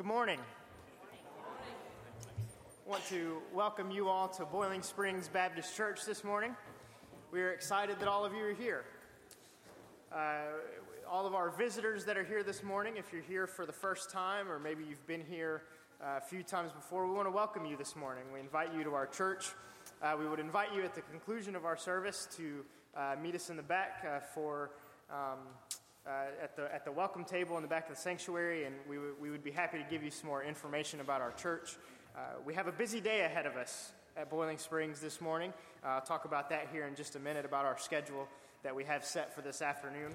Good morning. I want to welcome you all to Boiling Springs Baptist Church this morning. We are excited that all of you are here. Uh, all of our visitors that are here this morning, if you're here for the first time or maybe you've been here uh, a few times before, we want to welcome you this morning. We invite you to our church. Uh, we would invite you at the conclusion of our service to uh, meet us in the back uh, for. Um, uh, at, the, at the welcome table in the back of the sanctuary, and we, w- we would be happy to give you some more information about our church. Uh, we have a busy day ahead of us at Boiling Springs this morning. Uh, I'll talk about that here in just a minute about our schedule that we have set for this afternoon.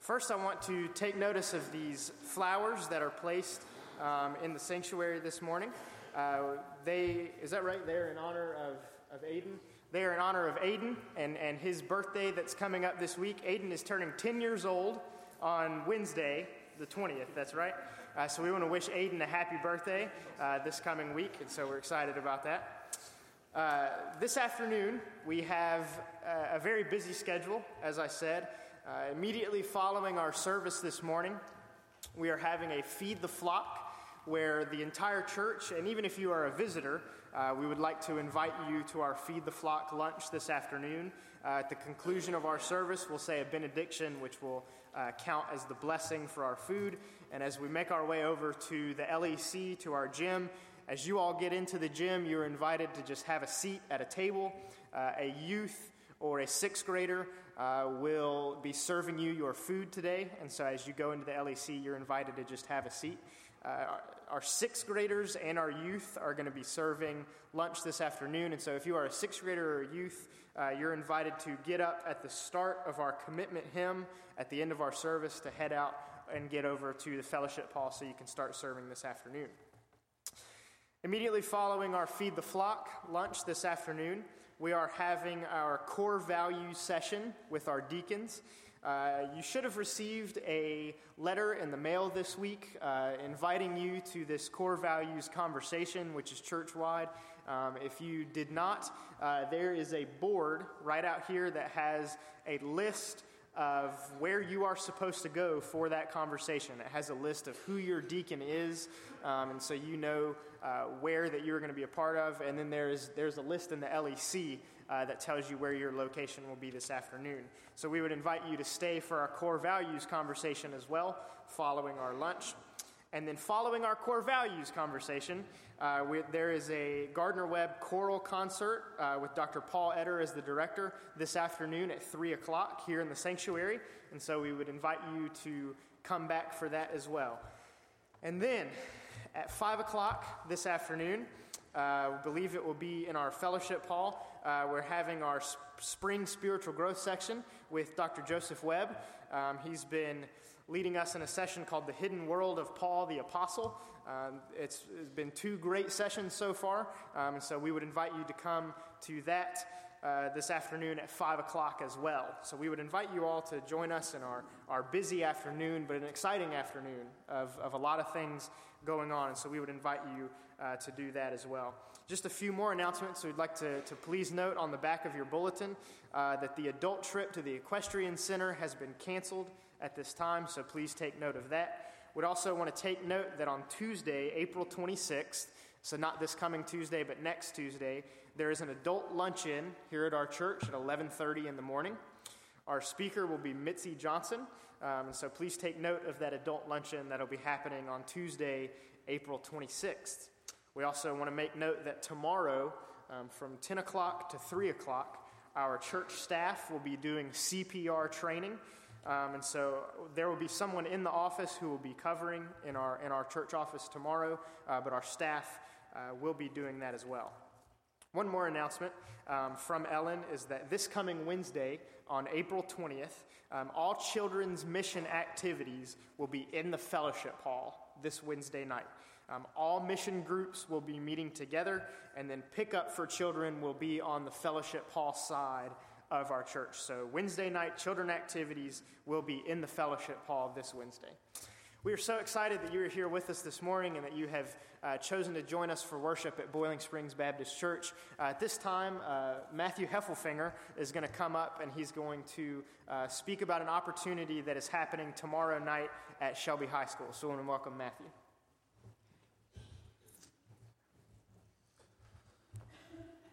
First, I want to take notice of these flowers that are placed um, in the sanctuary this morning. Uh, they, is that right? They're in honor of, of Aiden. They are in honor of Aiden and, and his birthday that's coming up this week. Aiden is turning 10 years old on Wednesday, the 20th, that's right. Uh, so we want to wish Aiden a happy birthday uh, this coming week, and so we're excited about that. Uh, this afternoon, we have uh, a very busy schedule, as I said. Uh, immediately following our service this morning, we are having a Feed the Flock where the entire church, and even if you are a visitor, uh, we would like to invite you to our Feed the Flock lunch this afternoon. Uh, at the conclusion of our service, we'll say a benediction, which will uh, count as the blessing for our food. And as we make our way over to the LEC, to our gym, as you all get into the gym, you're invited to just have a seat at a table. Uh, a youth or a sixth grader uh, will be serving you your food today. And so as you go into the LEC, you're invited to just have a seat. Uh, our sixth graders and our youth are going to be serving lunch this afternoon. And so, if you are a sixth grader or a youth, uh, you're invited to get up at the start of our commitment hymn at the end of our service to head out and get over to the fellowship hall so you can start serving this afternoon. Immediately following our Feed the Flock lunch this afternoon, we are having our core values session with our deacons. Uh, you should have received a letter in the mail this week uh, inviting you to this core values conversation, which is church wide. Um, if you did not, uh, there is a board right out here that has a list of where you are supposed to go for that conversation. It has a list of who your deacon is, um, and so you know uh, where that you're going to be a part of. And then there's there's a list in the LEC uh, that tells you where your location will be this afternoon. So we would invite you to stay for our core values conversation as well, following our lunch. And then, following our core values conversation, uh, we, there is a Gardner Webb choral concert uh, with Dr. Paul Etter as the director this afternoon at 3 o'clock here in the sanctuary. And so, we would invite you to come back for that as well. And then, at 5 o'clock this afternoon, uh, believe it will be in our fellowship hall. Uh, we're having our sp- spring spiritual growth section with Dr. Joseph Webb. Um, he's been leading us in a session called The Hidden World of Paul the Apostle. Um, it's, it's been two great sessions so far, um, and so we would invite you to come to that. Uh, this afternoon at 5 o'clock as well. So we would invite you all to join us in our, our busy afternoon, but an exciting afternoon of, of a lot of things going on. And so we would invite you uh, to do that as well. Just a few more announcements. So we'd like to, to please note on the back of your bulletin uh, that the adult trip to the Equestrian Center has been canceled at this time, so please take note of that. We'd also want to take note that on Tuesday, April 26th, so, not this coming Tuesday, but next Tuesday, there is an adult luncheon here at our church at 11:30 in the morning. Our speaker will be Mitzi Johnson, um, so please take note of that adult luncheon that'll be happening on Tuesday, April 26th. We also want to make note that tomorrow, um, from 10 o'clock to 3 o'clock, our church staff will be doing CPR training. Um, and so there will be someone in the office who will be covering in our, in our church office tomorrow, uh, but our staff uh, will be doing that as well. One more announcement um, from Ellen is that this coming Wednesday, on April 20th, um, all children's mission activities will be in the fellowship hall this Wednesday night. Um, all mission groups will be meeting together, and then pickup for children will be on the fellowship hall side of our church. So, Wednesday night children activities will be in the fellowship hall this Wednesday. We are so excited that you are here with us this morning and that you have uh, chosen to join us for worship at Boiling Springs Baptist Church. Uh, at this time, uh, Matthew Heffelfinger is going to come up and he's going to uh, speak about an opportunity that is happening tomorrow night at Shelby High School. So I want to welcome Matthew.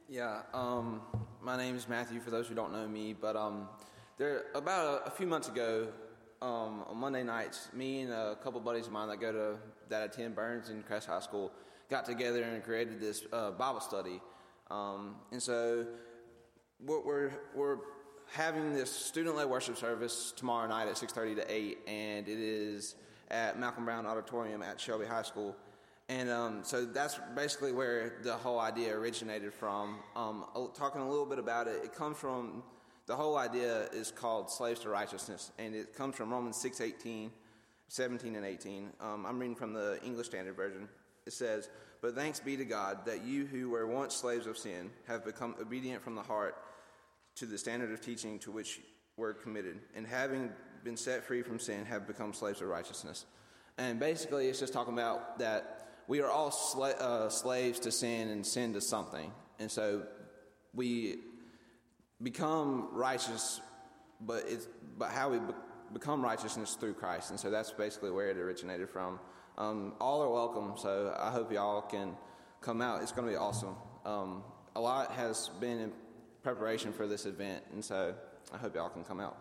Yeah, um, my name is Matthew. For those who don't know me, but um, there about a, a few months ago, um, on Monday nights, me and a couple buddies of mine that go to that attend Burns and Crest High School got together and created this uh, Bible study. Um, and so we're, we're having this student-led worship service tomorrow night at 6.30 to 8, and it is at Malcolm Brown Auditorium at Shelby High School. And um, so that's basically where the whole idea originated from. Um, talking a little bit about it, it comes from the whole idea is called slaves to righteousness, and it comes from Romans 6 18, 17, and 18. Um, I'm reading from the English Standard Version. It says, But thanks be to God that you who were once slaves of sin have become obedient from the heart to the standard of teaching to which were committed, and having been set free from sin, have become slaves of righteousness. And basically, it's just talking about that we are all uh, slaves to sin and sin to something. And so we become righteous, but it's but how we be- become righteousness through Christ, and so that's basically where it originated from. Um, all are welcome, so I hope y'all can come out. It's going to be awesome. Um, a lot has been in preparation for this event, and so I hope y'all can come out.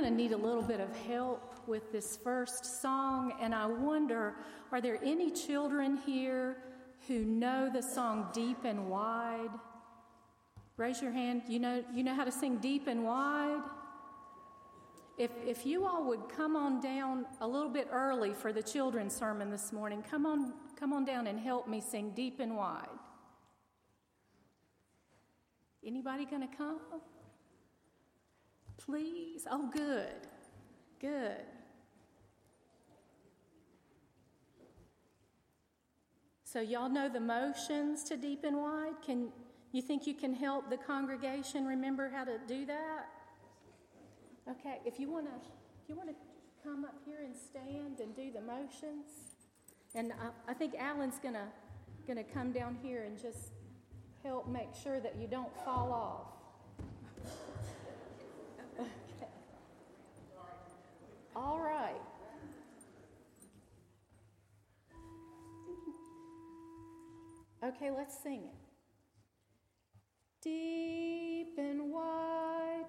Going to need a little bit of help with this first song, and I wonder are there any children here who know the song Deep and Wide? Raise your hand. You know, you know how to sing Deep and Wide? If, if you all would come on down a little bit early for the children's sermon this morning, come on, come on down and help me sing Deep and Wide. Anybody going to come? Please? Oh, good. Good. So, y'all know the motions to deep and wide? Can you think you can help the congregation remember how to do that? Okay, if you want to, if you want to come up here and stand and do the motions, and I, I think Alan's gonna gonna come down here and just help make sure that you don't fall off. All right. Okay, let's sing it. Deep and wide,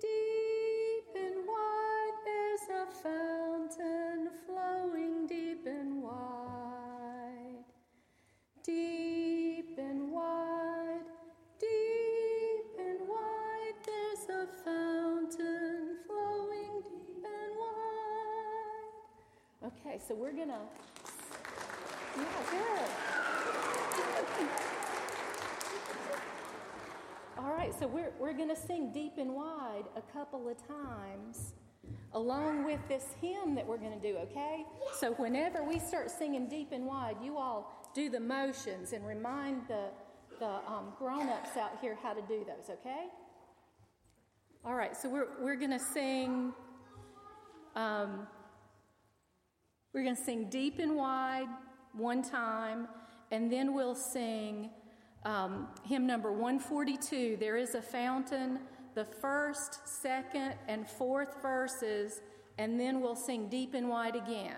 deep and wide, there's a fountain flowing deep and wide. Deep So we're gonna, yeah, good. All right, so we're, we're going to sing Deep and Wide a couple of times along with this hymn that we're going to do, okay? So whenever we start singing Deep and Wide, you all do the motions and remind the, the um, grown ups out here how to do those, okay? All right, so we're, we're going to sing. Um, we're going to sing Deep and Wide one time, and then we'll sing um, hymn number 142 There is a fountain, the first, second, and fourth verses, and then we'll sing Deep and Wide again.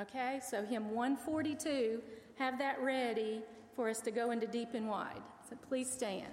Okay, so hymn 142, have that ready for us to go into Deep and Wide. So please stand.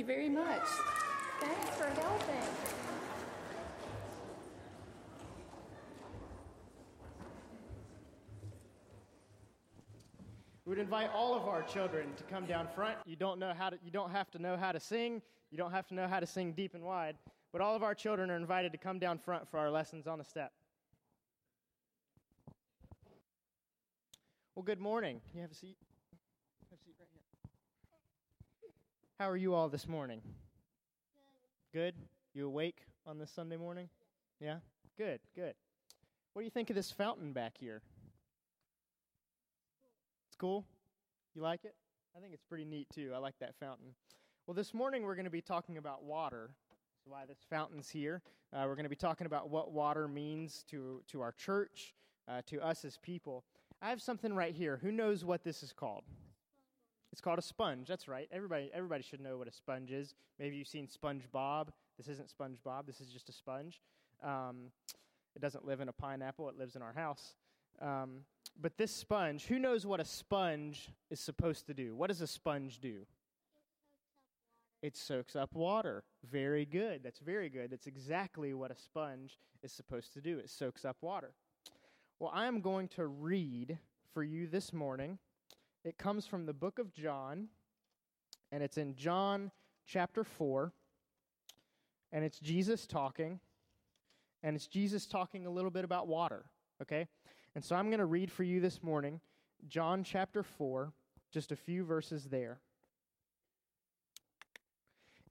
You very much. Thanks for helping. We would invite all of our children to come down front. You don't know how to, you don't have to know how to sing. You don't have to know how to sing deep and wide, but all of our children are invited to come down front for our lessons on the step. Well, good morning. Can you have a seat? Have a seat right here. How are you all this morning? Good. Good? You awake on this Sunday morning? Yeah? Good, good. What do you think of this fountain back here? It's cool? You like it? I think it's pretty neat too. I like that fountain. Well, this morning we're going to be talking about water. That's why this fountain's here. Uh, we're going to be talking about what water means to, to our church, uh, to us as people. I have something right here. Who knows what this is called? It's called a sponge. That's right. Everybody, everybody should know what a sponge is. Maybe you've seen SpongeBob. This isn't SpongeBob. This is just a sponge. Um, it doesn't live in a pineapple. It lives in our house. Um, but this sponge, who knows what a sponge is supposed to do? What does a sponge do? It soaks up water. Very good. That's very good. That's exactly what a sponge is supposed to do. It soaks up water. Well, I am going to read for you this morning. It comes from the book of John, and it's in John chapter 4. And it's Jesus talking, and it's Jesus talking a little bit about water, okay? And so I'm going to read for you this morning John chapter 4, just a few verses there.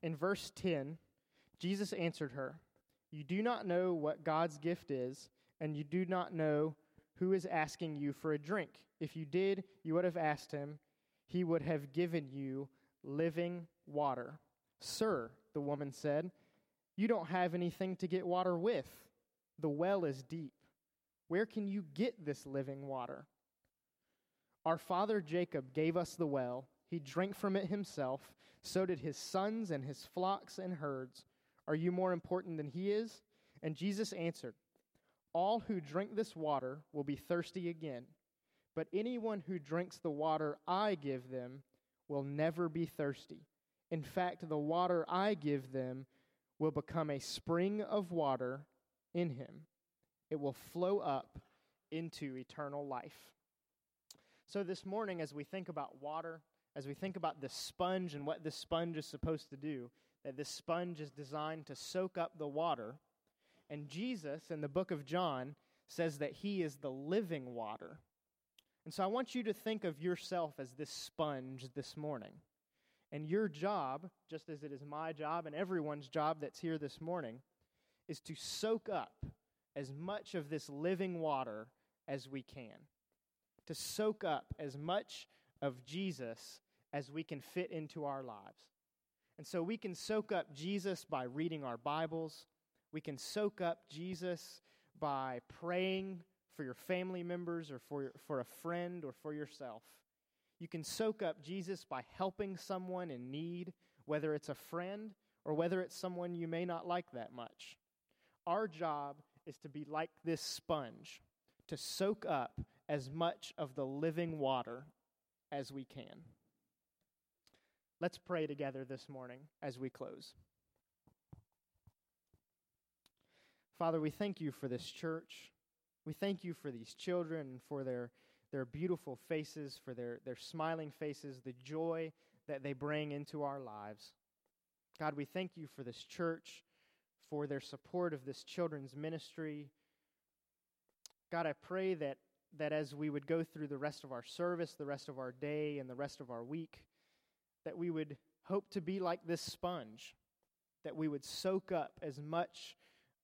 In verse 10, Jesus answered her, You do not know what God's gift is, and you do not know who is asking you for a drink. If you did, you would have asked him. He would have given you living water. Sir, the woman said, You don't have anything to get water with. The well is deep. Where can you get this living water? Our father Jacob gave us the well. He drank from it himself so did his sons and his flocks and herds. Are you more important than he is? And Jesus answered, All who drink this water will be thirsty again, but anyone who drinks the water I give them will never be thirsty. In fact, the water I give them will become a spring of water in him. It will flow up into eternal life. So, this morning, as we think about water, as we think about the sponge and what this sponge is supposed to do, that this sponge is designed to soak up the water. And Jesus, in the book of John, says that he is the living water. And so I want you to think of yourself as this sponge this morning. And your job, just as it is my job and everyone's job that's here this morning, is to soak up as much of this living water as we can. To soak up as much of Jesus as we can fit into our lives. And so we can soak up Jesus by reading our Bibles. We can soak up Jesus by praying for your family members or for, for a friend or for yourself. You can soak up Jesus by helping someone in need, whether it's a friend or whether it's someone you may not like that much. Our job is to be like this sponge, to soak up as much of the living water as we can. Let's pray together this morning as we close. Father, we thank you for this church. We thank you for these children and for their, their beautiful faces, for their, their smiling faces, the joy that they bring into our lives. God, we thank you for this church, for their support of this children's ministry. God, I pray that, that as we would go through the rest of our service, the rest of our day, and the rest of our week, that we would hope to be like this sponge, that we would soak up as much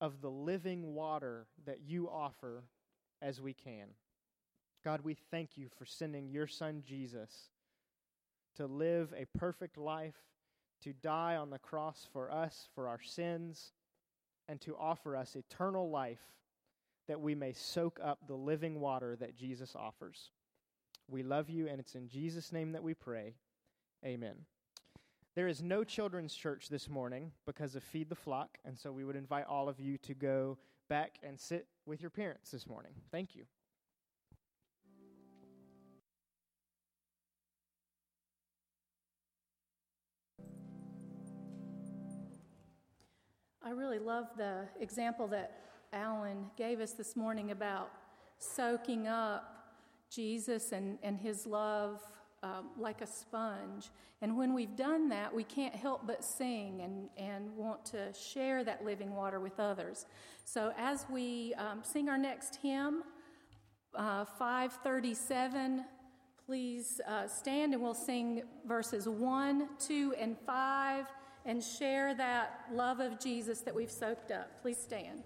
of the living water that you offer as we can. God, we thank you for sending your son Jesus to live a perfect life, to die on the cross for us, for our sins, and to offer us eternal life that we may soak up the living water that Jesus offers. We love you, and it's in Jesus' name that we pray. Amen. There is no children's church this morning because of Feed the Flock, and so we would invite all of you to go back and sit with your parents this morning. Thank you. I really love the example that Alan gave us this morning about soaking up Jesus and, and his love um, like a sponge. And when we've done that, we can't help but sing and, and want to share that living water with others. So as we um, sing our next hymn, uh, 537, please uh, stand and we'll sing verses 1, 2, and 5 and share that love of Jesus that we've soaked up. Please stand.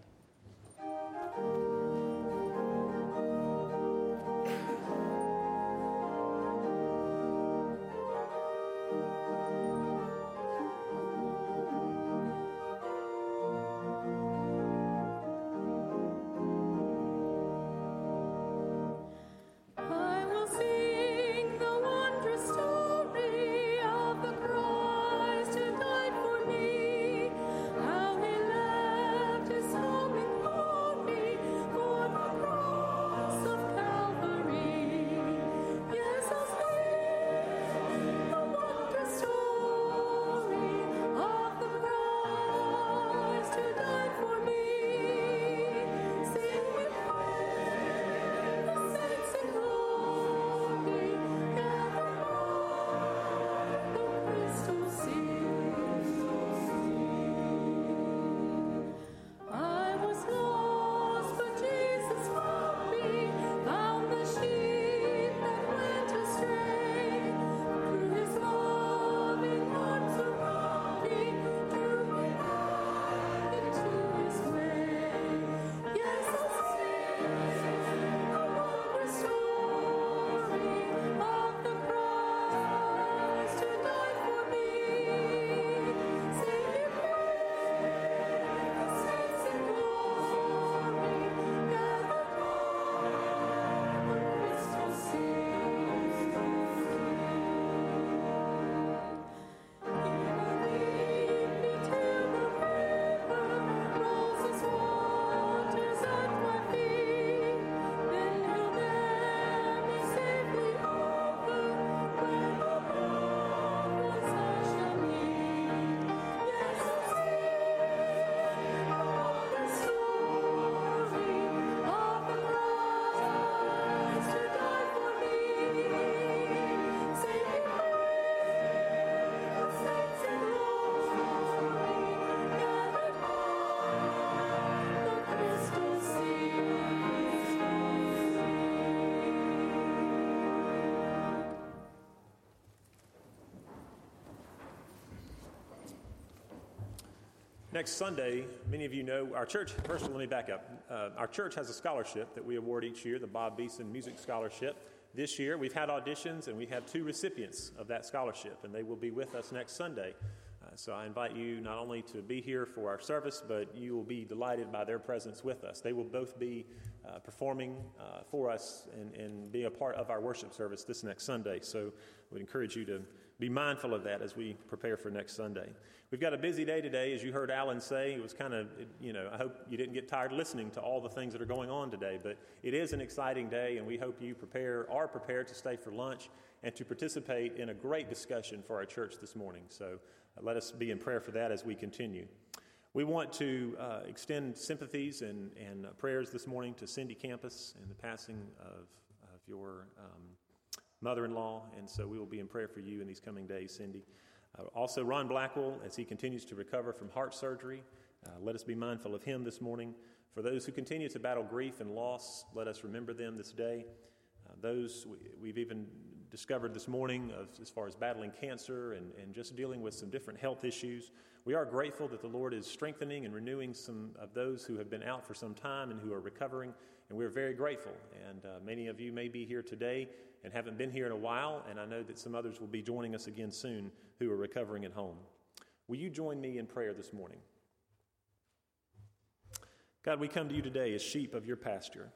Next Sunday, many of you know our church. First, let me back up. Uh, our church has a scholarship that we award each year, the Bob Beeson Music Scholarship. This year, we've had auditions and we have two recipients of that scholarship, and they will be with us next Sunday. Uh, so I invite you not only to be here for our service, but you will be delighted by their presence with us. They will both be uh, performing uh, for us and, and be a part of our worship service this next Sunday. So we encourage you to be mindful of that as we prepare for next Sunday. We've got a busy day today, as you heard Alan say. It was kind of, you know, I hope you didn't get tired listening to all the things that are going on today, but it is an exciting day, and we hope you prepare, are prepared to stay for lunch and to participate in a great discussion for our church this morning. So uh, let us be in prayer for that as we continue. We want to uh, extend sympathies and, and uh, prayers this morning to Cindy Campus and the passing of, of your um, mother in law, and so we will be in prayer for you in these coming days, Cindy. Uh, also, Ron Blackwell, as he continues to recover from heart surgery, uh, let us be mindful of him this morning. For those who continue to battle grief and loss, let us remember them this day. Uh, those we, have even discovered this morning of, as far as battling cancer and, and just dealing with some different health issues. We are grateful that the Lord is strengthening and renewing some of those who have been out for some time and who are recovering, and we're very grateful. And uh, many of you may be here today and haven't been here in a while, and I know that some others will be joining us again soon who are recovering at home. Will you join me in prayer this morning? God, we come to you today as sheep of your pasture,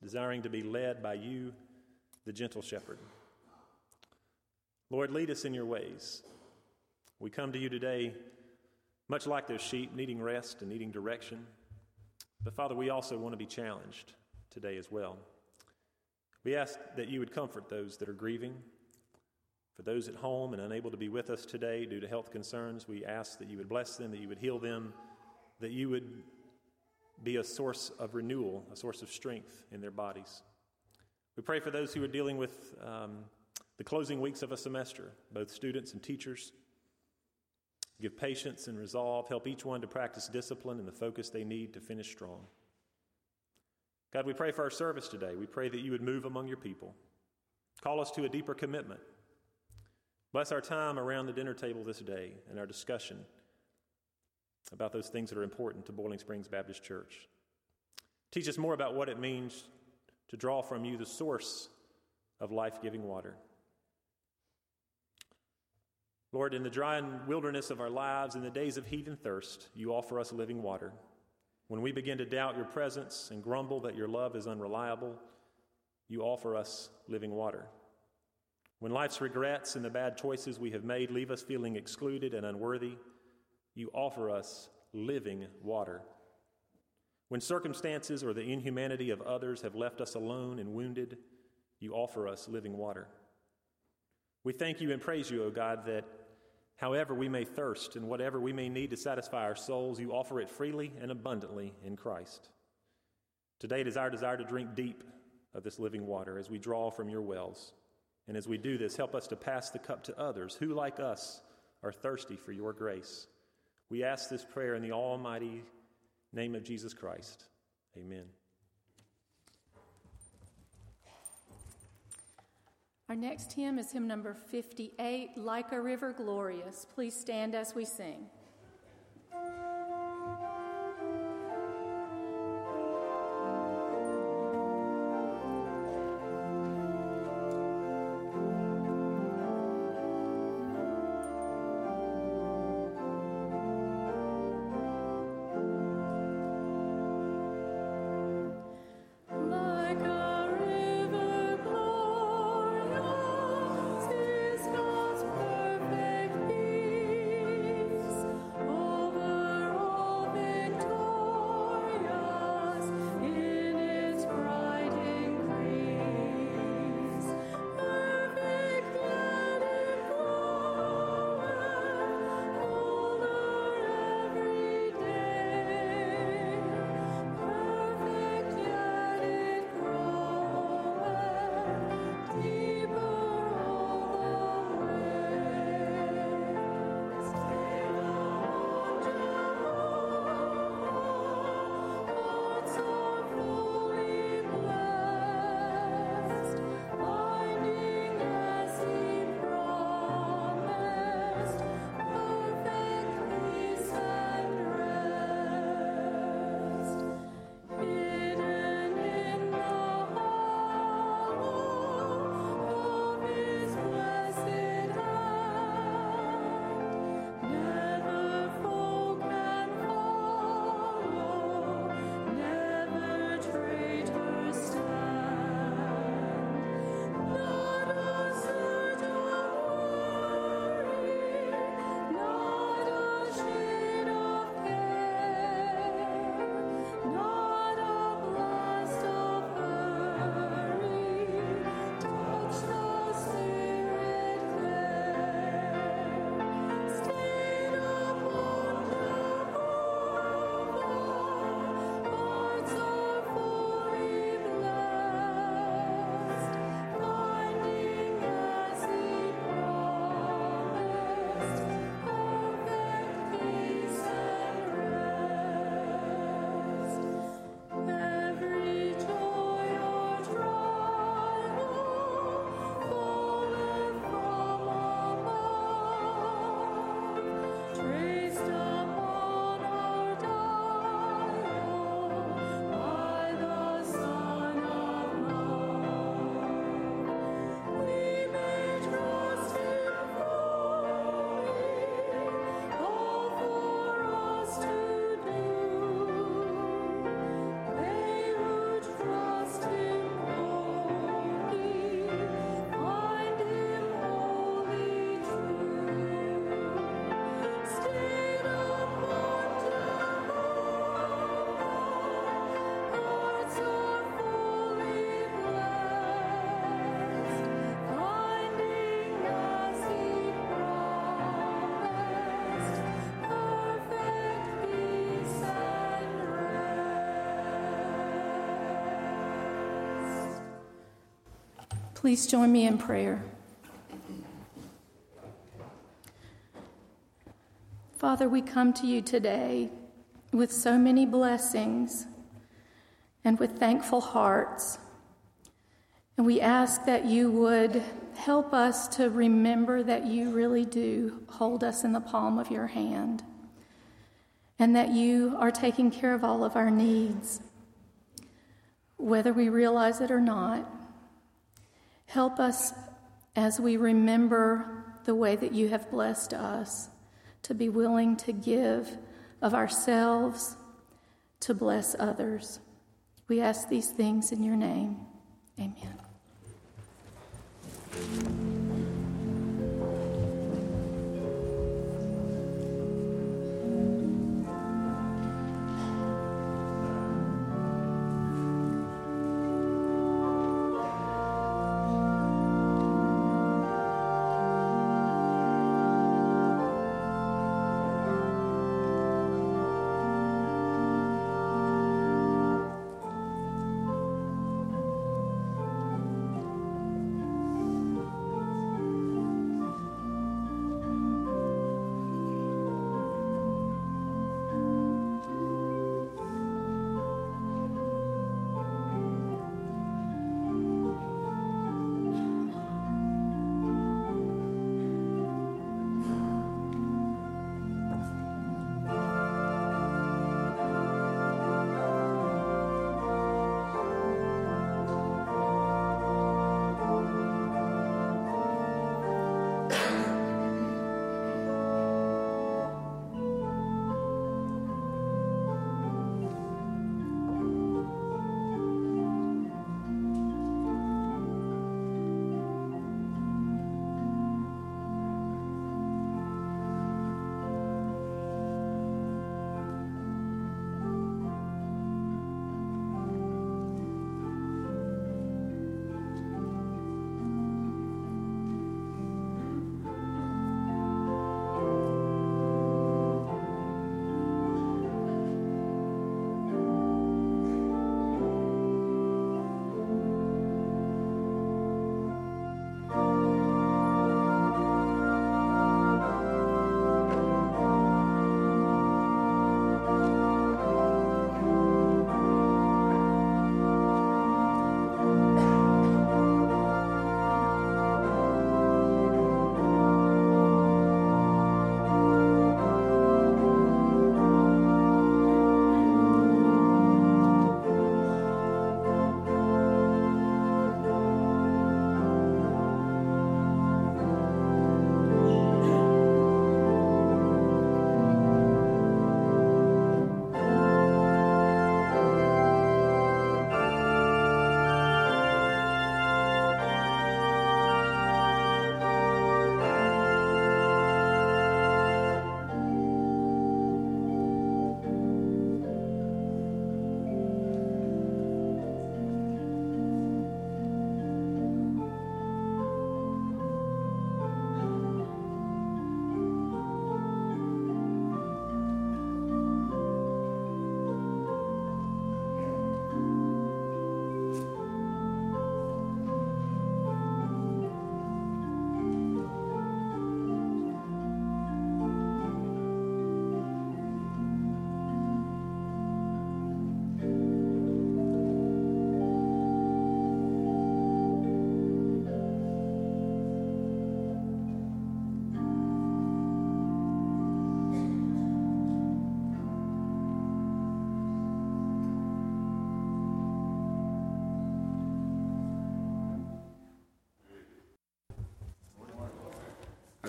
desiring to be led by you, the gentle shepherd. Lord, lead us in your ways. We come to you today, much like those sheep, needing rest and needing direction. But Father, we also want to be challenged today as well. We ask that you would comfort those that are grieving. For those at home and unable to be with us today due to health concerns, we ask that you would bless them, that you would heal them, that you would be a source of renewal, a source of strength in their bodies. We pray for those who are dealing with um, the closing weeks of a semester, both students and teachers. Give patience and resolve. Help each one to practice discipline and the focus they need to finish strong. God, we pray for our service today. We pray that you would move among your people. Call us to a deeper commitment. Bless our time around the dinner table this day and our discussion about those things that are important to Boiling Springs Baptist Church. Teach us more about what it means to draw from you the source of life giving water. Lord, in the dry and wilderness of our lives, in the days of heat and thirst, you offer us living water. When we begin to doubt your presence and grumble that your love is unreliable, you offer us living water. When life's regrets and the bad choices we have made leave us feeling excluded and unworthy, you offer us living water. When circumstances or the inhumanity of others have left us alone and wounded, you offer us living water. We thank you and praise you, O God, that However, we may thirst and whatever we may need to satisfy our souls, you offer it freely and abundantly in Christ. Today, it is our desire to drink deep of this living water as we draw from your wells. And as we do this, help us to pass the cup to others who, like us, are thirsty for your grace. We ask this prayer in the almighty name of Jesus Christ. Amen. Our next hymn is hymn number 58, Like a River Glorious. Please stand as we sing. Please join me in prayer. Father, we come to you today with so many blessings and with thankful hearts. And we ask that you would help us to remember that you really do hold us in the palm of your hand and that you are taking care of all of our needs, whether we realize it or not. Help us as we remember the way that you have blessed us to be willing to give of ourselves to bless others. We ask these things in your name. Amen.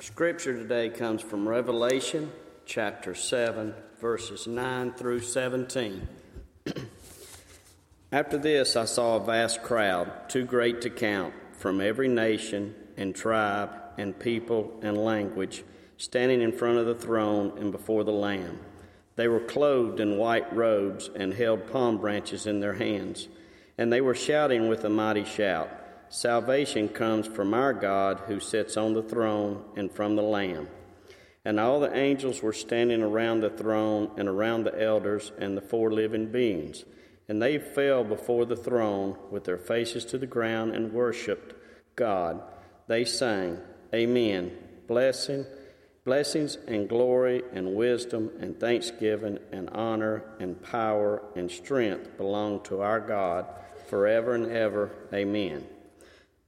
Scripture today comes from Revelation chapter 7, verses 9 through 17. After this, I saw a vast crowd, too great to count, from every nation and tribe and people and language, standing in front of the throne and before the Lamb. They were clothed in white robes and held palm branches in their hands, and they were shouting with a mighty shout. Salvation comes from our God who sits on the throne and from the Lamb. And all the angels were standing around the throne and around the elders and the four living beings. And they fell before the throne with their faces to the ground and worshiped God. They sang, Amen. Blessing, blessings and glory and wisdom and thanksgiving and honor and power and strength belong to our God forever and ever. Amen.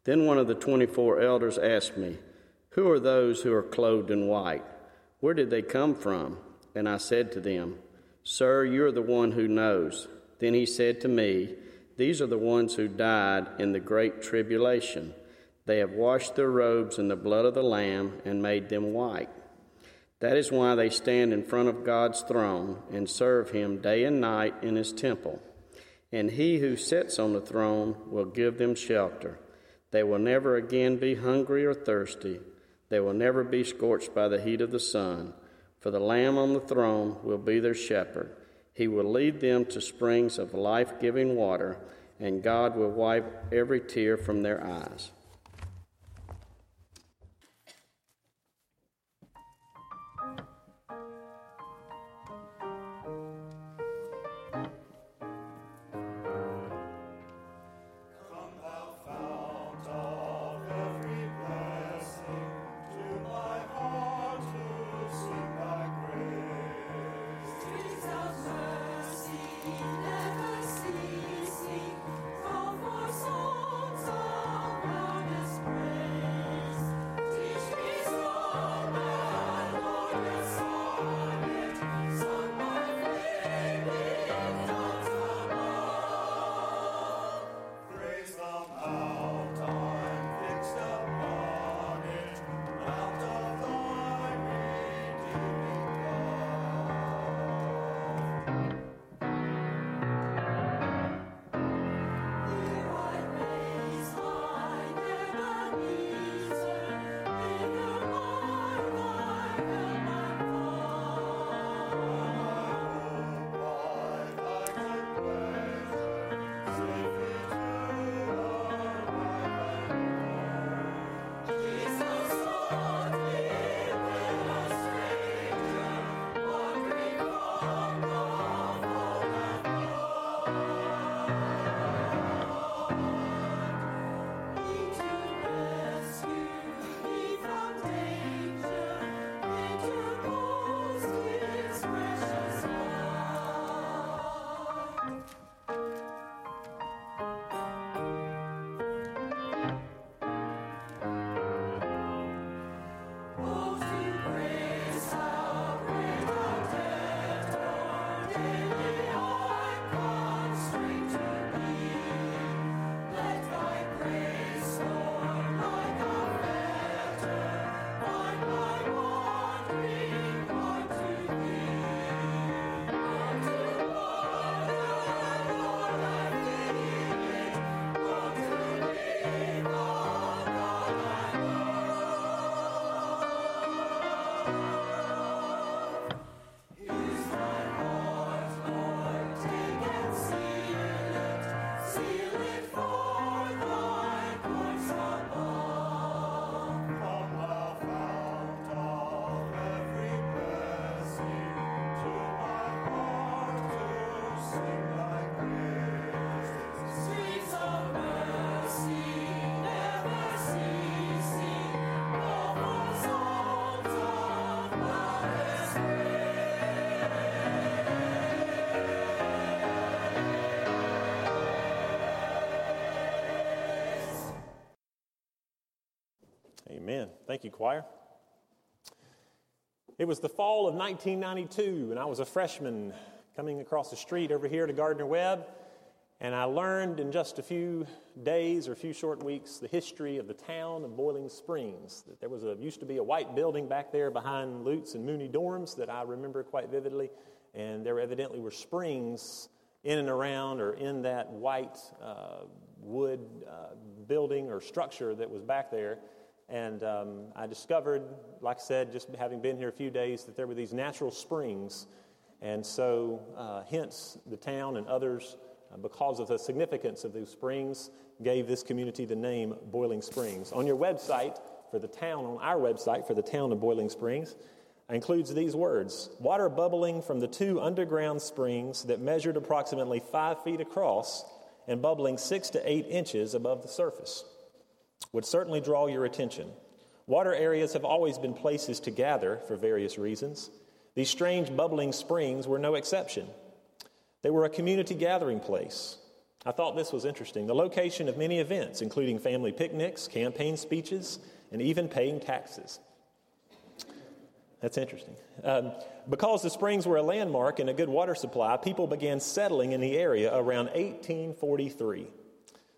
Then one of the twenty four elders asked me, Who are those who are clothed in white? Where did they come from? And I said to them, Sir, you're the one who knows. Then he said to me, These are the ones who died in the great tribulation. They have washed their robes in the blood of the Lamb and made them white. That is why they stand in front of God's throne and serve him day and night in his temple. And he who sits on the throne will give them shelter. They will never again be hungry or thirsty. They will never be scorched by the heat of the sun. For the Lamb on the throne will be their shepherd. He will lead them to springs of life giving water, and God will wipe every tear from their eyes. You, choir. It was the fall of 1992, and I was a freshman coming across the street over here to Gardner Webb, and I learned in just a few days or a few short weeks the history of the town of Boiling Springs. That there was a used to be a white building back there behind Lutz and Mooney dorms that I remember quite vividly, and there evidently were springs in and around or in that white uh, wood uh, building or structure that was back there. And um, I discovered, like I said, just having been here a few days, that there were these natural springs. And so, uh, hence, the town and others, uh, because of the significance of those springs, gave this community the name Boiling Springs. On your website for the town, on our website for the town of Boiling Springs, includes these words Water bubbling from the two underground springs that measured approximately five feet across and bubbling six to eight inches above the surface. Would certainly draw your attention. Water areas have always been places to gather for various reasons. These strange bubbling springs were no exception. They were a community gathering place. I thought this was interesting. The location of many events, including family picnics, campaign speeches, and even paying taxes. That's interesting. Um, because the springs were a landmark and a good water supply, people began settling in the area around 1843.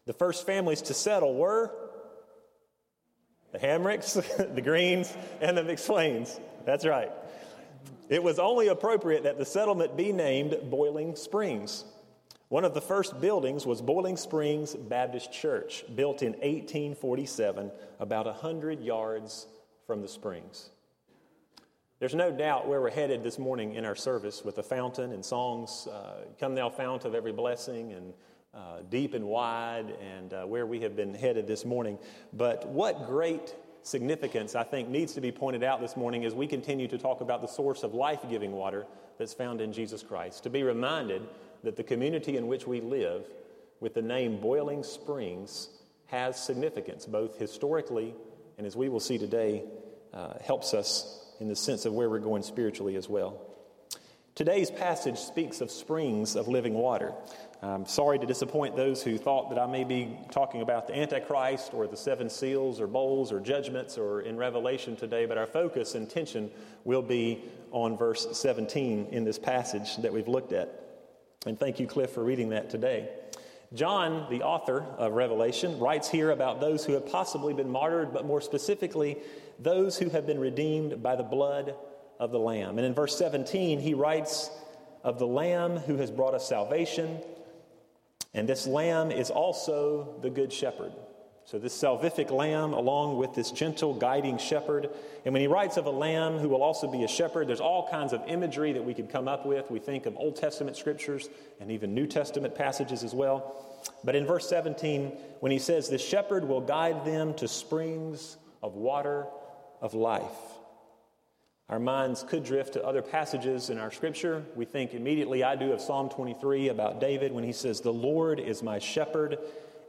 The first families to settle were the Hamricks, the Greens, and the McSwains. That's right. It was only appropriate that the settlement be named Boiling Springs. One of the first buildings was Boiling Springs Baptist Church, built in 1847, about 100 yards from the springs. There's no doubt where we're headed this morning in our service with the fountain and songs, uh, Come Thou Fount of Every Blessing, and uh, Deep and Wide, and uh, where we have been headed this morning. But what great significance I think needs to be pointed out this morning as we continue to talk about the source of life giving water that's found in Jesus Christ. To be reminded that the community in which we live, with the name Boiling Springs, has significance, both historically and as we will see today, uh, helps us in the sense of where we're going spiritually as well. Today's passage speaks of springs of living water. I'm sorry to disappoint those who thought that I may be talking about the Antichrist or the seven seals or bowls or judgments or in Revelation today, but our focus and tension will be on verse 17 in this passage that we've looked at. And thank you, Cliff, for reading that today. John, the author of Revelation, writes here about those who have possibly been martyred, but more specifically, those who have been redeemed by the blood of the Lamb. And in verse 17, he writes of the Lamb who has brought us salvation. And this Lamb is also the Good Shepherd. So, this salvific lamb, along with this gentle guiding shepherd. And when he writes of a lamb who will also be a shepherd, there's all kinds of imagery that we could come up with. We think of Old Testament scriptures and even New Testament passages as well. But in verse 17, when he says, The shepherd will guide them to springs of water of life. Our minds could drift to other passages in our scripture. We think immediately, I do, of Psalm 23 about David when he says, The Lord is my shepherd.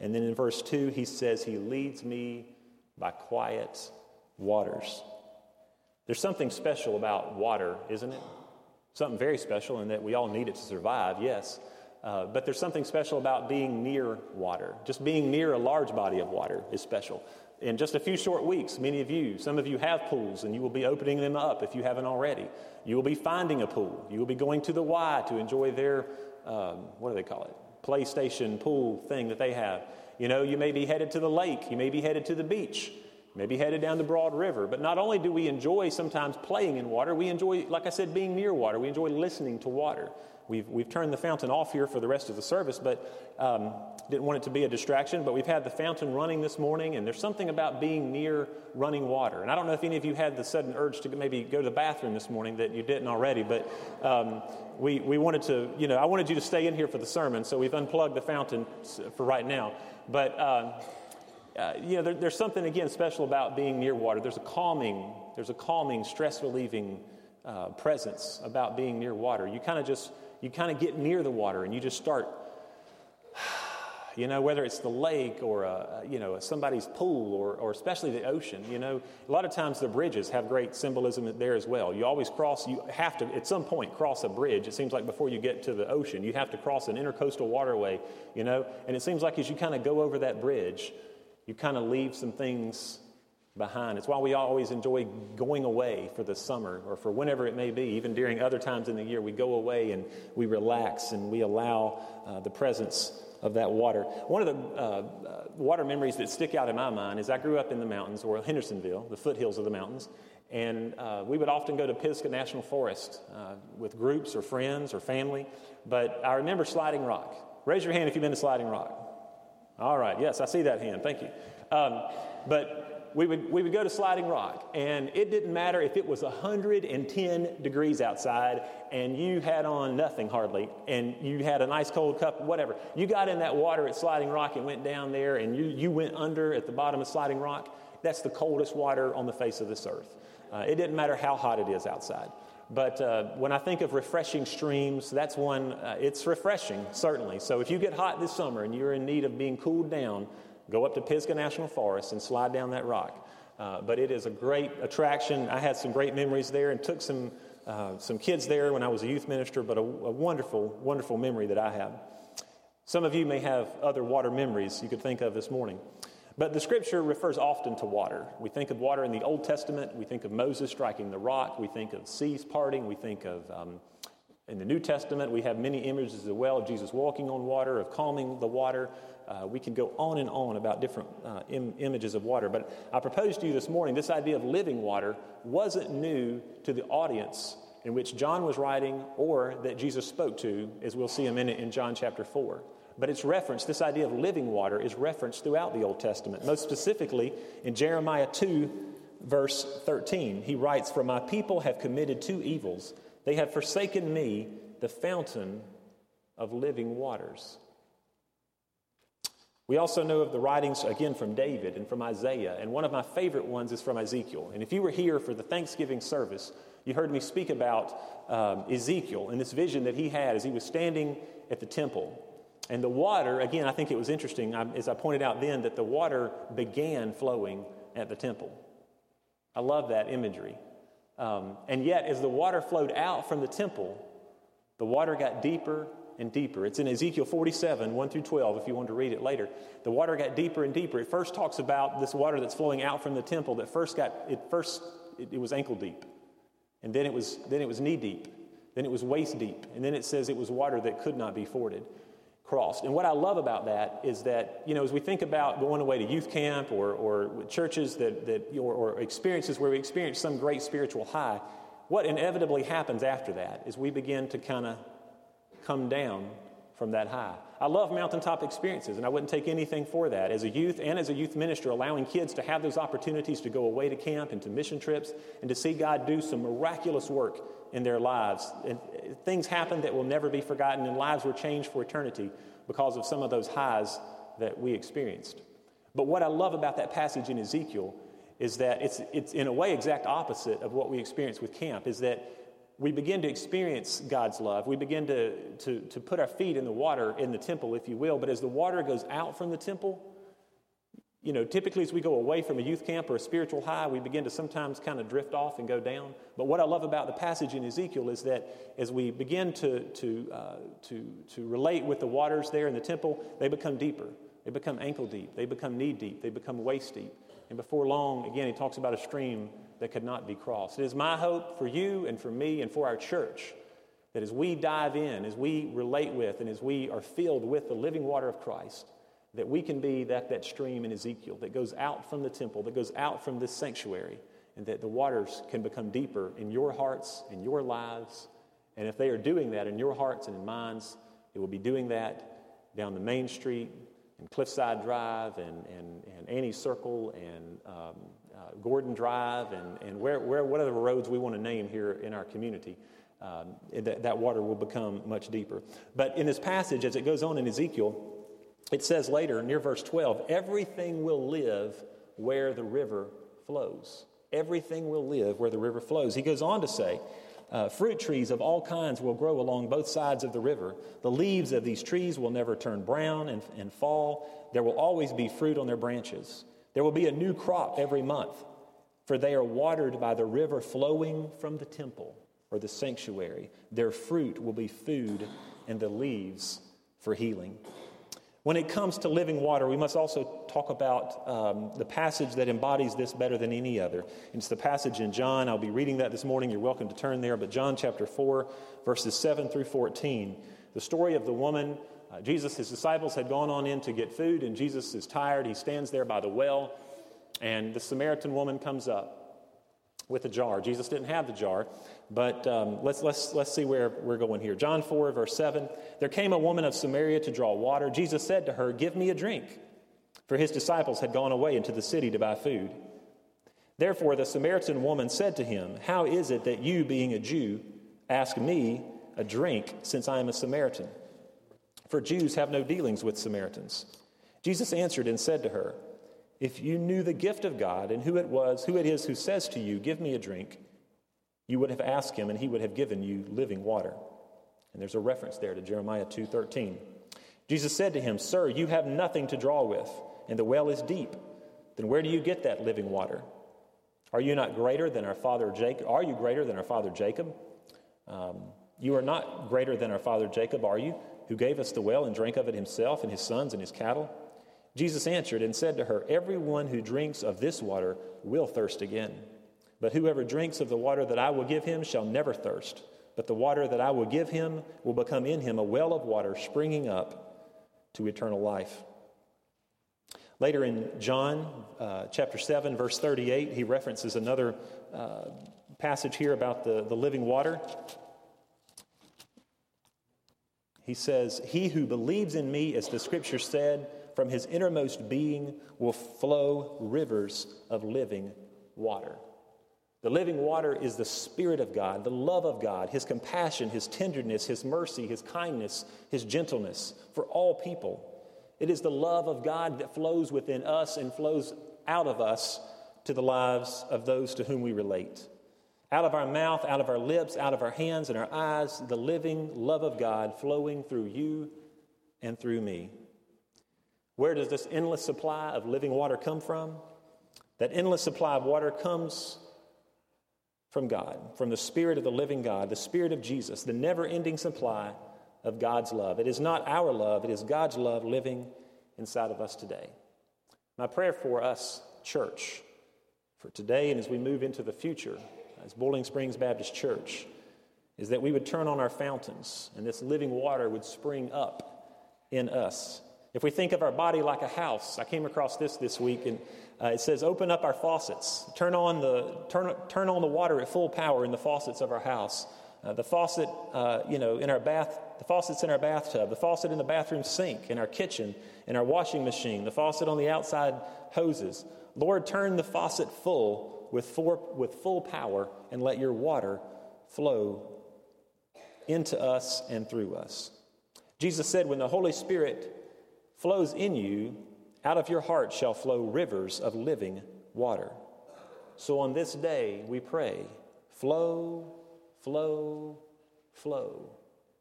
And then in verse 2, he says, He leads me by quiet waters. There's something special about water, isn't it? Something very special in that we all need it to survive, yes. Uh, but there's something special about being near water. Just being near a large body of water is special in just a few short weeks, many of you, some of you have pools, and you will be opening them up if you haven't already. You will be finding a pool. You will be going to the Y to enjoy their, um, what do they call it? PlayStation pool thing that they have. You know, you may be headed to the lake, you may be headed to the beach, you may be headed down the Broad River. But not only do we enjoy sometimes playing in water, we enjoy, like I said, being near water. We enjoy listening to water. We've, we've turned the fountain off here for the rest of the service, but um, didn't want it to be a distraction. But we've had the fountain running this morning, and there's something about being near running water. And I don't know if any of you had the sudden urge to maybe go to the bathroom this morning that you didn't already, but um, we, we wanted to, you know, I wanted you to stay in here for the sermon, so we've unplugged the fountain for right now. But, um, uh, you know, there, there's something, again, special about being near water. There's a calming, there's a calming, stress relieving uh, presence about being near water. You kind of just, you kind of get near the water and you just start you know, whether it's the lake or, a, you know, somebody's pool or, or especially the ocean, you know, a lot of times the bridges have great symbolism there as well. You always cross, you have to, at some point, cross a bridge. It seems like before you get to the ocean, you have to cross an intercoastal waterway, you know, and it seems like as you kind of go over that bridge, you kind of leave some things behind. It's why we always enjoy going away for the summer or for whenever it may be. Even during other times in the year, we go away and we relax and we allow uh, the presence of that water. One of the uh, uh, water memories that stick out in my mind is I grew up in the mountains, or Hendersonville, the foothills of the mountains, and uh, we would often go to Pisgah National Forest uh, with groups or friends or family. But I remember Sliding Rock. Raise your hand if you've been to Sliding Rock. All right, yes, I see that hand. Thank you. Um, but we would, we would go to Sliding Rock, and it didn't matter if it was 110 degrees outside and you had on nothing hardly, and you had a nice cold cup, whatever. You got in that water at Sliding Rock and went down there, and you, you went under at the bottom of Sliding Rock. That's the coldest water on the face of this earth. Uh, it didn't matter how hot it is outside. But uh, when I think of refreshing streams, that's one, uh, it's refreshing, certainly. So if you get hot this summer and you're in need of being cooled down, go up to Pisgah National Forest and slide down that rock. Uh, but it is a great attraction. I had some great memories there and took some, uh, some kids there when I was a youth minister, but a, a wonderful, wonderful memory that I have. Some of you may have other water memories you could think of this morning. But the scripture refers often to water. We think of water in the Old Testament. We think of Moses striking the rock. We think of seas parting. We think of, um, in the New Testament, we have many images as well of Jesus walking on water, of calming the water. Uh, we can go on and on about different uh, Im- images of water. But I propose to you this morning this idea of living water wasn't new to the audience in which John was writing or that Jesus spoke to, as we'll see a minute in John chapter 4 but it's referenced, this idea of living water is referenced throughout the Old Testament. Most specifically, in Jeremiah 2, verse 13, he writes, For my people have committed two evils. They have forsaken me, the fountain of living waters. We also know of the writings, again, from David and from Isaiah, and one of my favorite ones is from Ezekiel. And if you were here for the Thanksgiving service, you heard me speak about um, Ezekiel and this vision that he had as he was standing at the temple. And the water, again, I think it was interesting, as I pointed out then, that the water began flowing at the temple. I love that imagery. Um, and yet, as the water flowed out from the temple, the water got deeper and deeper. It's in Ezekiel 47, 1 through 12, if you want to read it later. The water got deeper and deeper. It first talks about this water that's flowing out from the temple that first got, it first, it, it was ankle deep. And then it was, then it was knee deep. Then it was waist deep. And then it says it was water that could not be forded crossed. And what I love about that is that, you know, as we think about going away to youth camp or, or churches that, that or, or experiences where we experience some great spiritual high, what inevitably happens after that is we begin to kind of come down from that high. I love mountaintop experiences, and I wouldn't take anything for that. As a youth and as a youth minister, allowing kids to have those opportunities to go away to camp and to mission trips and to see God do some miraculous work in their lives. And things happened that will never be forgotten, and lives were changed for eternity because of some of those highs that we experienced. But what I love about that passage in Ezekiel is that it's, it's in a way exact opposite of what we experience with camp, is that we begin to experience God's love. We begin to, to, to put our feet in the water in the temple, if you will. But as the water goes out from the temple, you know, typically as we go away from a youth camp or a spiritual high, we begin to sometimes kind of drift off and go down. But what I love about the passage in Ezekiel is that as we begin to, to, uh, to, to relate with the waters there in the temple, they become deeper. They become ankle deep. They become knee deep. They become waist deep. And before long, again, he talks about a stream that could not be crossed. It is my hope for you and for me and for our church that as we dive in, as we relate with, and as we are filled with the living water of Christ, that we can be that, that stream in Ezekiel that goes out from the temple, that goes out from this sanctuary, and that the waters can become deeper in your hearts, in your lives. And if they are doing that in your hearts and in minds, it will be doing that down the main street and Cliffside Drive and, and, and Annie Circle and um, uh, Gordon Drive and, and where, where, whatever roads we want to name here in our community. Um, that, that water will become much deeper. But in this passage, as it goes on in Ezekiel, it says later, near verse 12, everything will live where the river flows. Everything will live where the river flows. He goes on to say, uh, fruit trees of all kinds will grow along both sides of the river. The leaves of these trees will never turn brown and, and fall. There will always be fruit on their branches. There will be a new crop every month, for they are watered by the river flowing from the temple or the sanctuary. Their fruit will be food, and the leaves for healing. When it comes to living water, we must also talk about um, the passage that embodies this better than any other. It's the passage in John. I'll be reading that this morning. You're welcome to turn there. But John chapter 4, verses 7 through 14. The story of the woman. Uh, Jesus, his disciples had gone on in to get food, and Jesus is tired. He stands there by the well, and the Samaritan woman comes up with a jar. Jesus didn't have the jar. But um, let's, let's, let's see where we're going here. John 4, verse 7. There came a woman of Samaria to draw water. Jesus said to her, Give me a drink. For his disciples had gone away into the city to buy food. Therefore, the Samaritan woman said to him, How is it that you, being a Jew, ask me a drink, since I am a Samaritan? For Jews have no dealings with Samaritans. Jesus answered and said to her, If you knew the gift of God and who it was, who it is who says to you, Give me a drink, you would have asked him and he would have given you living water. And there's a reference there to Jeremiah 2:13. Jesus said to him, "Sir, you have nothing to draw with, and the well is deep. Then where do you get that living water? Are you not greater than our father Jacob? Are you greater than our father Jacob? Um, you are not greater than our father Jacob, are you, who gave us the well and drank of it himself and his sons and his cattle? Jesus answered and said to her, Everyone who drinks of this water will thirst again. But whoever drinks of the water that I will give him shall never thirst. But the water that I will give him will become in him a well of water springing up to eternal life. Later in John uh, chapter 7, verse 38, he references another uh, passage here about the, the living water. He says, He who believes in me, as the scripture said, from his innermost being will flow rivers of living water. The living water is the Spirit of God, the love of God, His compassion, His tenderness, His mercy, His kindness, His gentleness for all people. It is the love of God that flows within us and flows out of us to the lives of those to whom we relate. Out of our mouth, out of our lips, out of our hands and our eyes, the living love of God flowing through you and through me. Where does this endless supply of living water come from? That endless supply of water comes from God, from the Spirit of the living God, the Spirit of Jesus, the never ending supply of God's love. It is not our love, it is God's love living inside of us today. My prayer for us, church, for today and as we move into the future, as Boiling Springs Baptist Church, is that we would turn on our fountains and this living water would spring up in us if we think of our body like a house, I came across this this week, and uh, it says, "Open up our faucets. Turn on the turn turn on the water at full power in the faucets of our house. Uh, the faucet, uh, you know, in our bath, the faucets in our bathtub, the faucet in the bathroom sink, in our kitchen, in our washing machine, the faucet on the outside hoses. Lord, turn the faucet full with full, with full power, and let Your water flow into us and through us." Jesus said, "When the Holy Spirit flows in you, out of your heart shall flow rivers of living water. So on this day, we pray flow, flow, flow.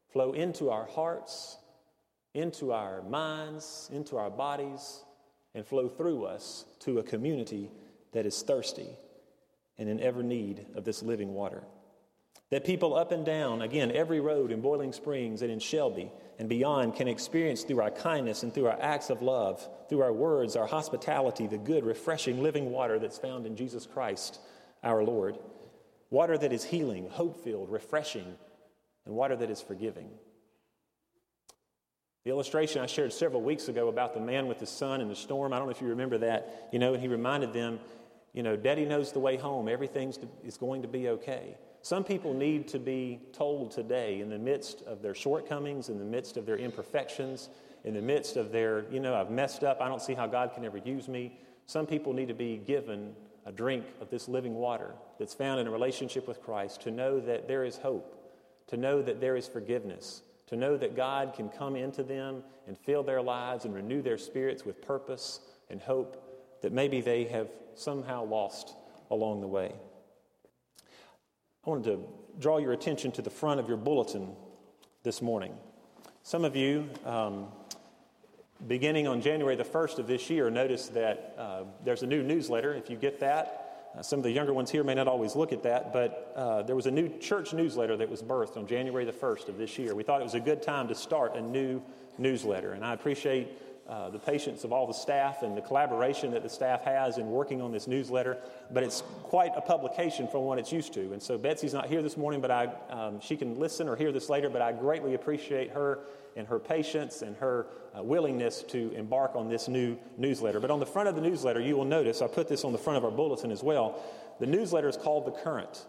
Flow into our hearts, into our minds, into our bodies, and flow through us to a community that is thirsty and in ever need of this living water. That people up and down, again, every road in Boiling Springs and in Shelby, and beyond can experience through our kindness and through our acts of love, through our words, our hospitality, the good, refreshing, living water that's found in Jesus Christ, our Lord. Water that is healing, hope filled, refreshing, and water that is forgiving. The illustration I shared several weeks ago about the man with the son in the storm, I don't know if you remember that, you know, and he reminded them, you know, Daddy knows the way home. Everything is going to be okay. Some people need to be told today, in the midst of their shortcomings, in the midst of their imperfections, in the midst of their, you know, I've messed up, I don't see how God can ever use me. Some people need to be given a drink of this living water that's found in a relationship with Christ to know that there is hope, to know that there is forgiveness, to know that God can come into them and fill their lives and renew their spirits with purpose and hope that maybe they have somehow lost along the way. I wanted to draw your attention to the front of your bulletin this morning. Some of you, um, beginning on January the 1st of this year, noticed that uh, there's a new newsletter. If you get that, uh, some of the younger ones here may not always look at that, but uh, there was a new church newsletter that was birthed on January the 1st of this year. We thought it was a good time to start a new newsletter, and I appreciate uh, the patience of all the staff and the collaboration that the staff has in working on this newsletter. But it's quite a publication from what it's used to. And so Betsy's not here this morning, but I, um, she can listen or hear this later. But I greatly appreciate her and her patience and her uh, willingness to embark on this new newsletter. But on the front of the newsletter, you will notice I put this on the front of our bulletin as well. The newsletter is called The Current.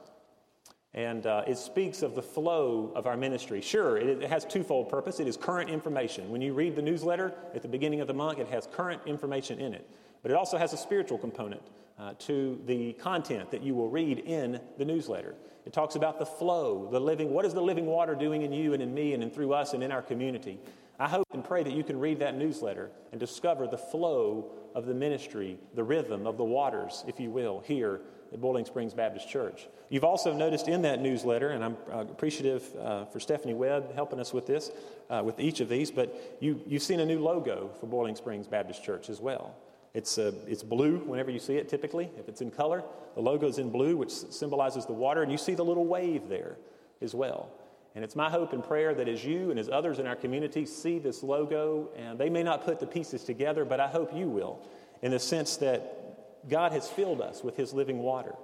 And uh, it speaks of the flow of our ministry. Sure, it, it, has twofold purpose. It is current information. When you read the newsletter at the beginning of the month, it has current information in it. But it also has a spiritual component uh, to the content that you will read in the newsletter. It talks about the flow, the living, what is the living water doing in you and in me and in through us and in our community. I hope and pray that you can read that newsletter and discover the flow of the ministry, the rhythm of the waters, if you will, here at Boiling Springs Baptist Church. You've also noticed in that newsletter, and I'm uh, appreciative uh, for Stephanie Webb helping us with this, uh, with each of these, but you, you've seen a new logo for Boiling Springs Baptist Church as well. It's, uh, it's blue whenever you see it, typically, if it's in color. The logo is in blue, which symbolizes the water, and you see the little wave there as well. And it's my hope and prayer that as you and as others in our community see this logo, and they may not put the pieces together, but I hope you will, in the sense that God has filled us with His living water.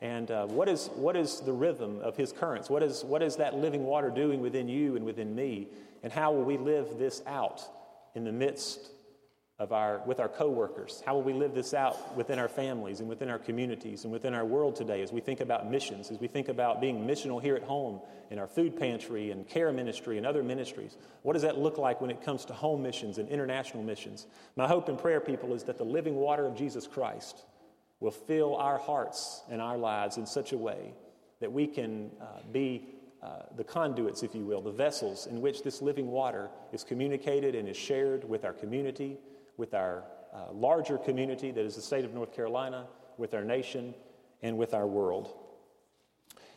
And uh, what, is, what is the rhythm of His currents? What is, what is that living water doing within you and within me? And how will we live this out in the midst of our, with our coworkers? How will we live this out within our families and within our communities and within our world today as we think about missions, as we think about being missional here at home in our food pantry and care ministry and other ministries? What does that look like when it comes to home missions and international missions? My hope and prayer, people, is that the living water of Jesus Christ will fill our hearts and our lives in such a way that we can uh, be uh, the conduits, if you will, the vessels in which this living water is communicated and is shared with our community with our uh, larger community that is the state of North Carolina, with our nation, and with our world.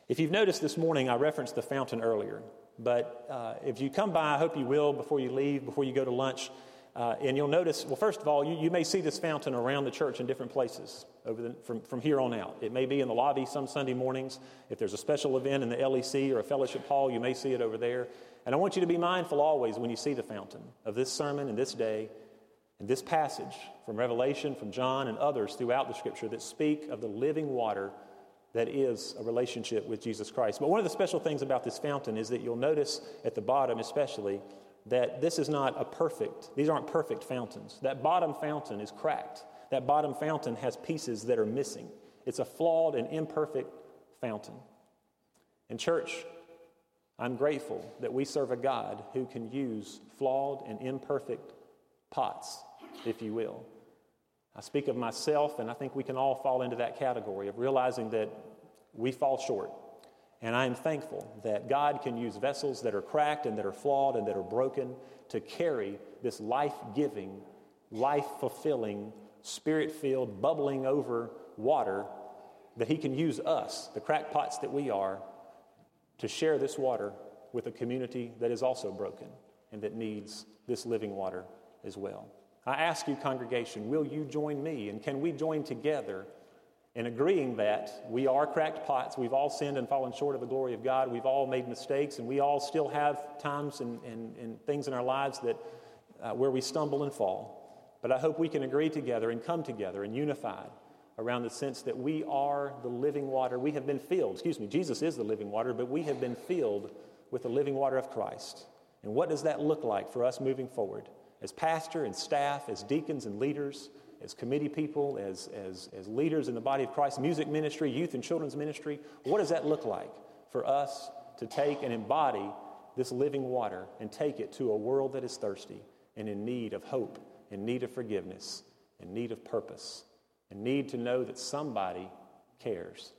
If you've noticed this morning, I referenced the fountain earlier, but uh, if you come by, I hope you will before you leave, before you go to lunch, uh, and you'll notice, well, first of all, you, you may see this fountain around the church in different places over the, from, from here on out. It may be in the lobby some Sunday mornings. If there's a special event in the LEC or a fellowship hall, you may see it over there. And I want you to be mindful always when you see the fountain of this sermon and this day this passage from Revelation, from John, and others throughout the scripture that speak of the living water that is a relationship with Jesus Christ. But one of the special things about this fountain is that you'll notice at the bottom, especially, that this is not a perfect, these aren't perfect fountains. That bottom fountain is cracked. That bottom fountain has pieces that are missing. It's a flawed and imperfect fountain. In church, I'm grateful that we serve a God who can use flawed and imperfect pots, if you will. I speak of myself, and I think we can all fall into that category of realizing that we fall short. And I am thankful that God can use vessels that are cracked and that are flawed and that are broken to carry this life giving, life fulfilling, spirit filled, bubbling over water that He can use us, the crackpots that we are, to share this water with a community that is also broken and that needs this living water as well. I ask you, congregation, will you join me? And can we join together in agreeing that we are cracked pots? We've all sinned and fallen short of the glory of God. We've all made mistakes, and we all still have times and, and, and things in our lives that, uh, where we stumble and fall. But I hope we can agree together and come together and unified around the sense that we are the living water. We have been filled, excuse me, Jesus is the living water, but we have been filled with the living water of Christ. And what does that look like for us moving forward? As pastor and staff, as deacons and leaders, as committee people, as, as, as leaders in the body of Christ, music ministry, youth and children's ministry, what does that look like for us to take and embody this living water and take it to a world that is thirsty and in need of hope, in need of forgiveness, in need of purpose, in need to know that somebody cares?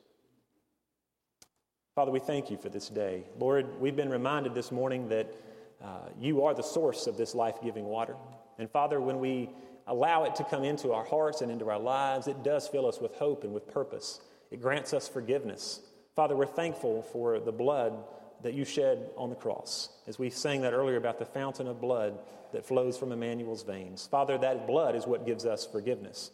Father, we thank you for this day. Lord, we've been reminded this morning that uh, you are the source of this life giving water. And Father, when we allow it to come into our hearts and into our lives, it does fill us with hope and with purpose. It grants us forgiveness. Father, we're thankful for the blood that you shed on the cross. As we sang that earlier about the fountain of blood that flows from Emmanuel's veins. Father, that blood is what gives us forgiveness.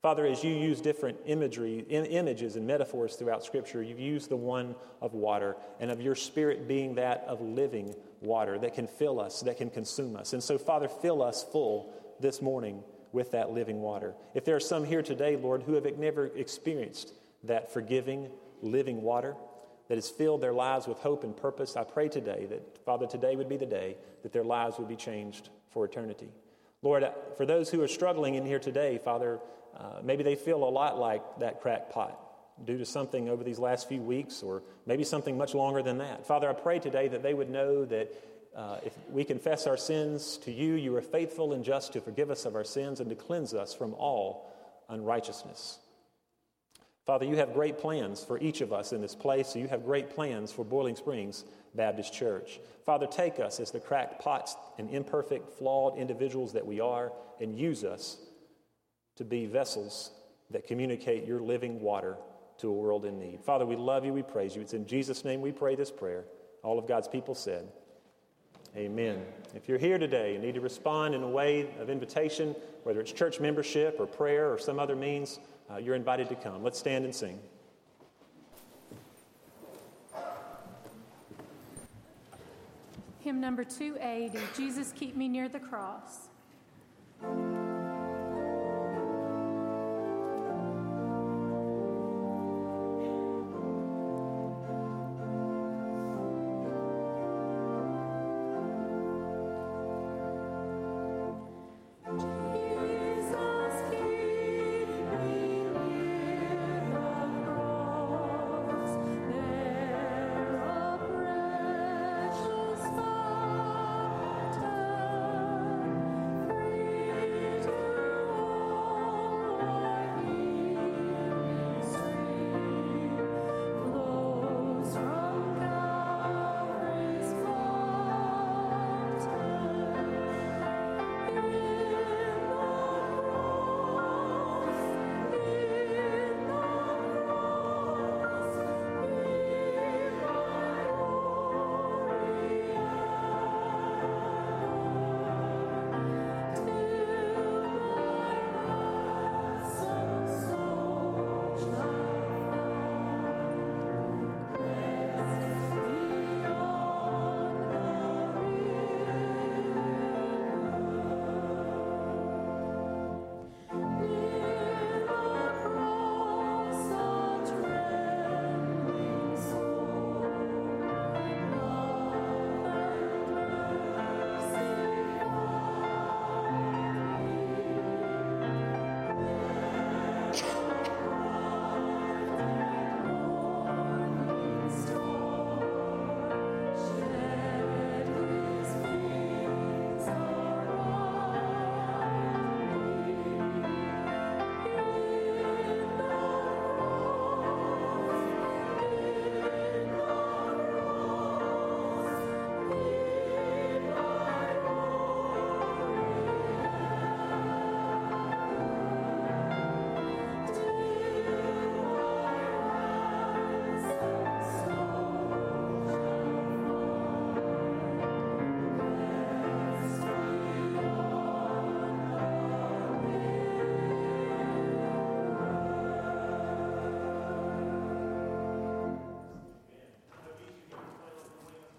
Father, as you use different imagery, images and metaphors throughout Scripture, you've used the one of water and of your Spirit being that of living water that can fill us, that can consume us. And so, Father, fill us full this morning with that living water. If there are some here today, Lord, who have never experienced that forgiving, living water that has filled their lives with hope and purpose, I pray today that, Father, today would be the day that their lives would be changed for eternity. Lord, for those who are struggling in here today, Father, uh, maybe they feel a lot like that cracked pot due to something over these last few weeks, or maybe something much longer than that. Father, I pray today that they would know that uh, if we confess our sins to you, you are faithful and just to forgive us of our sins and to cleanse us from all unrighteousness. Father, you have great plans for each of us in this place, so you have great plans for Boiling Springs Baptist Church. Father, take us as the cracked pots and imperfect, flawed individuals that we are, and use us to be vessels that communicate your living water to a world in need. Father, we love you, we praise you. It's in Jesus' name we pray this prayer. All of God's people said, Amen. If you're here today and need to respond in a way of invitation, whether it's church membership or prayer or some other means, uh, you're invited to come. Let's stand and sing. Hymn number 280 Jesus, keep me near the cross.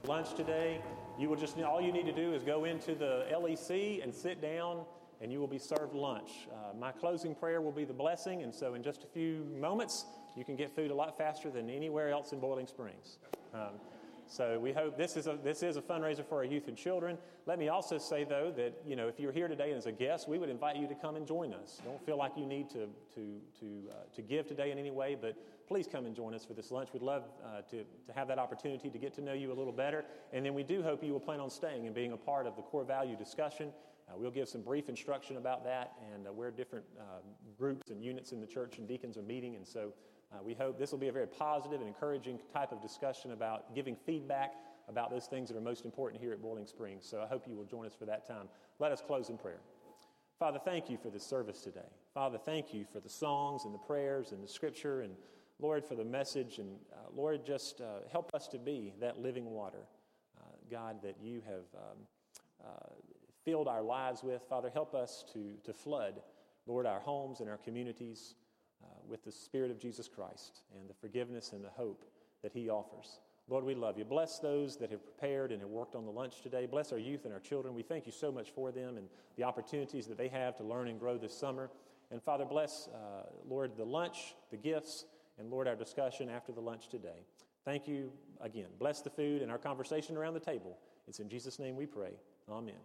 Lunch today, you will just all you need to do is go into the LEC and sit down, and you will be served lunch. Uh, my closing prayer will be the blessing, and so in just a few moments, you can get food a lot faster than anywhere else in Boiling Springs. Um, so we hope this is a this is a fundraiser for our youth and children. Let me also say though that you know if you're here today as a guest, we would invite you to come and join us. Don't feel like you need to to to uh, to give today in any way, but please come and join us for this lunch. We'd love uh, to to have that opportunity to get to know you a little better, and then we do hope you will plan on staying and being a part of the core value discussion. Uh, we'll give some brief instruction about that and uh, where different uh, groups and units in the church and deacons are meeting, and so. Uh, we hope this will be a very positive and encouraging type of discussion about giving feedback about those things that are most important here at Boiling Springs. So I hope you will join us for that time. Let us close in prayer. Father, thank you for this service today. Father, thank you for the songs and the prayers and the scripture, and Lord, for the message. And uh, Lord, just uh, help us to be that living water, uh, God, that you have um, uh, filled our lives with. Father, help us to, to flood, Lord, our homes and our communities with the Spirit of Jesus Christ and the forgiveness and the hope that He offers. Lord, we love you. Bless those that have prepared and have worked on the lunch today. Bless our youth and our children. We thank you so much for them and the opportunities that they have to learn and grow this summer. And Father, bless, uh, Lord, the lunch, the gifts, and Lord, our discussion after the lunch today. Thank you again. Bless the food and our conversation around the table. It's in Jesus' name we pray. Amen.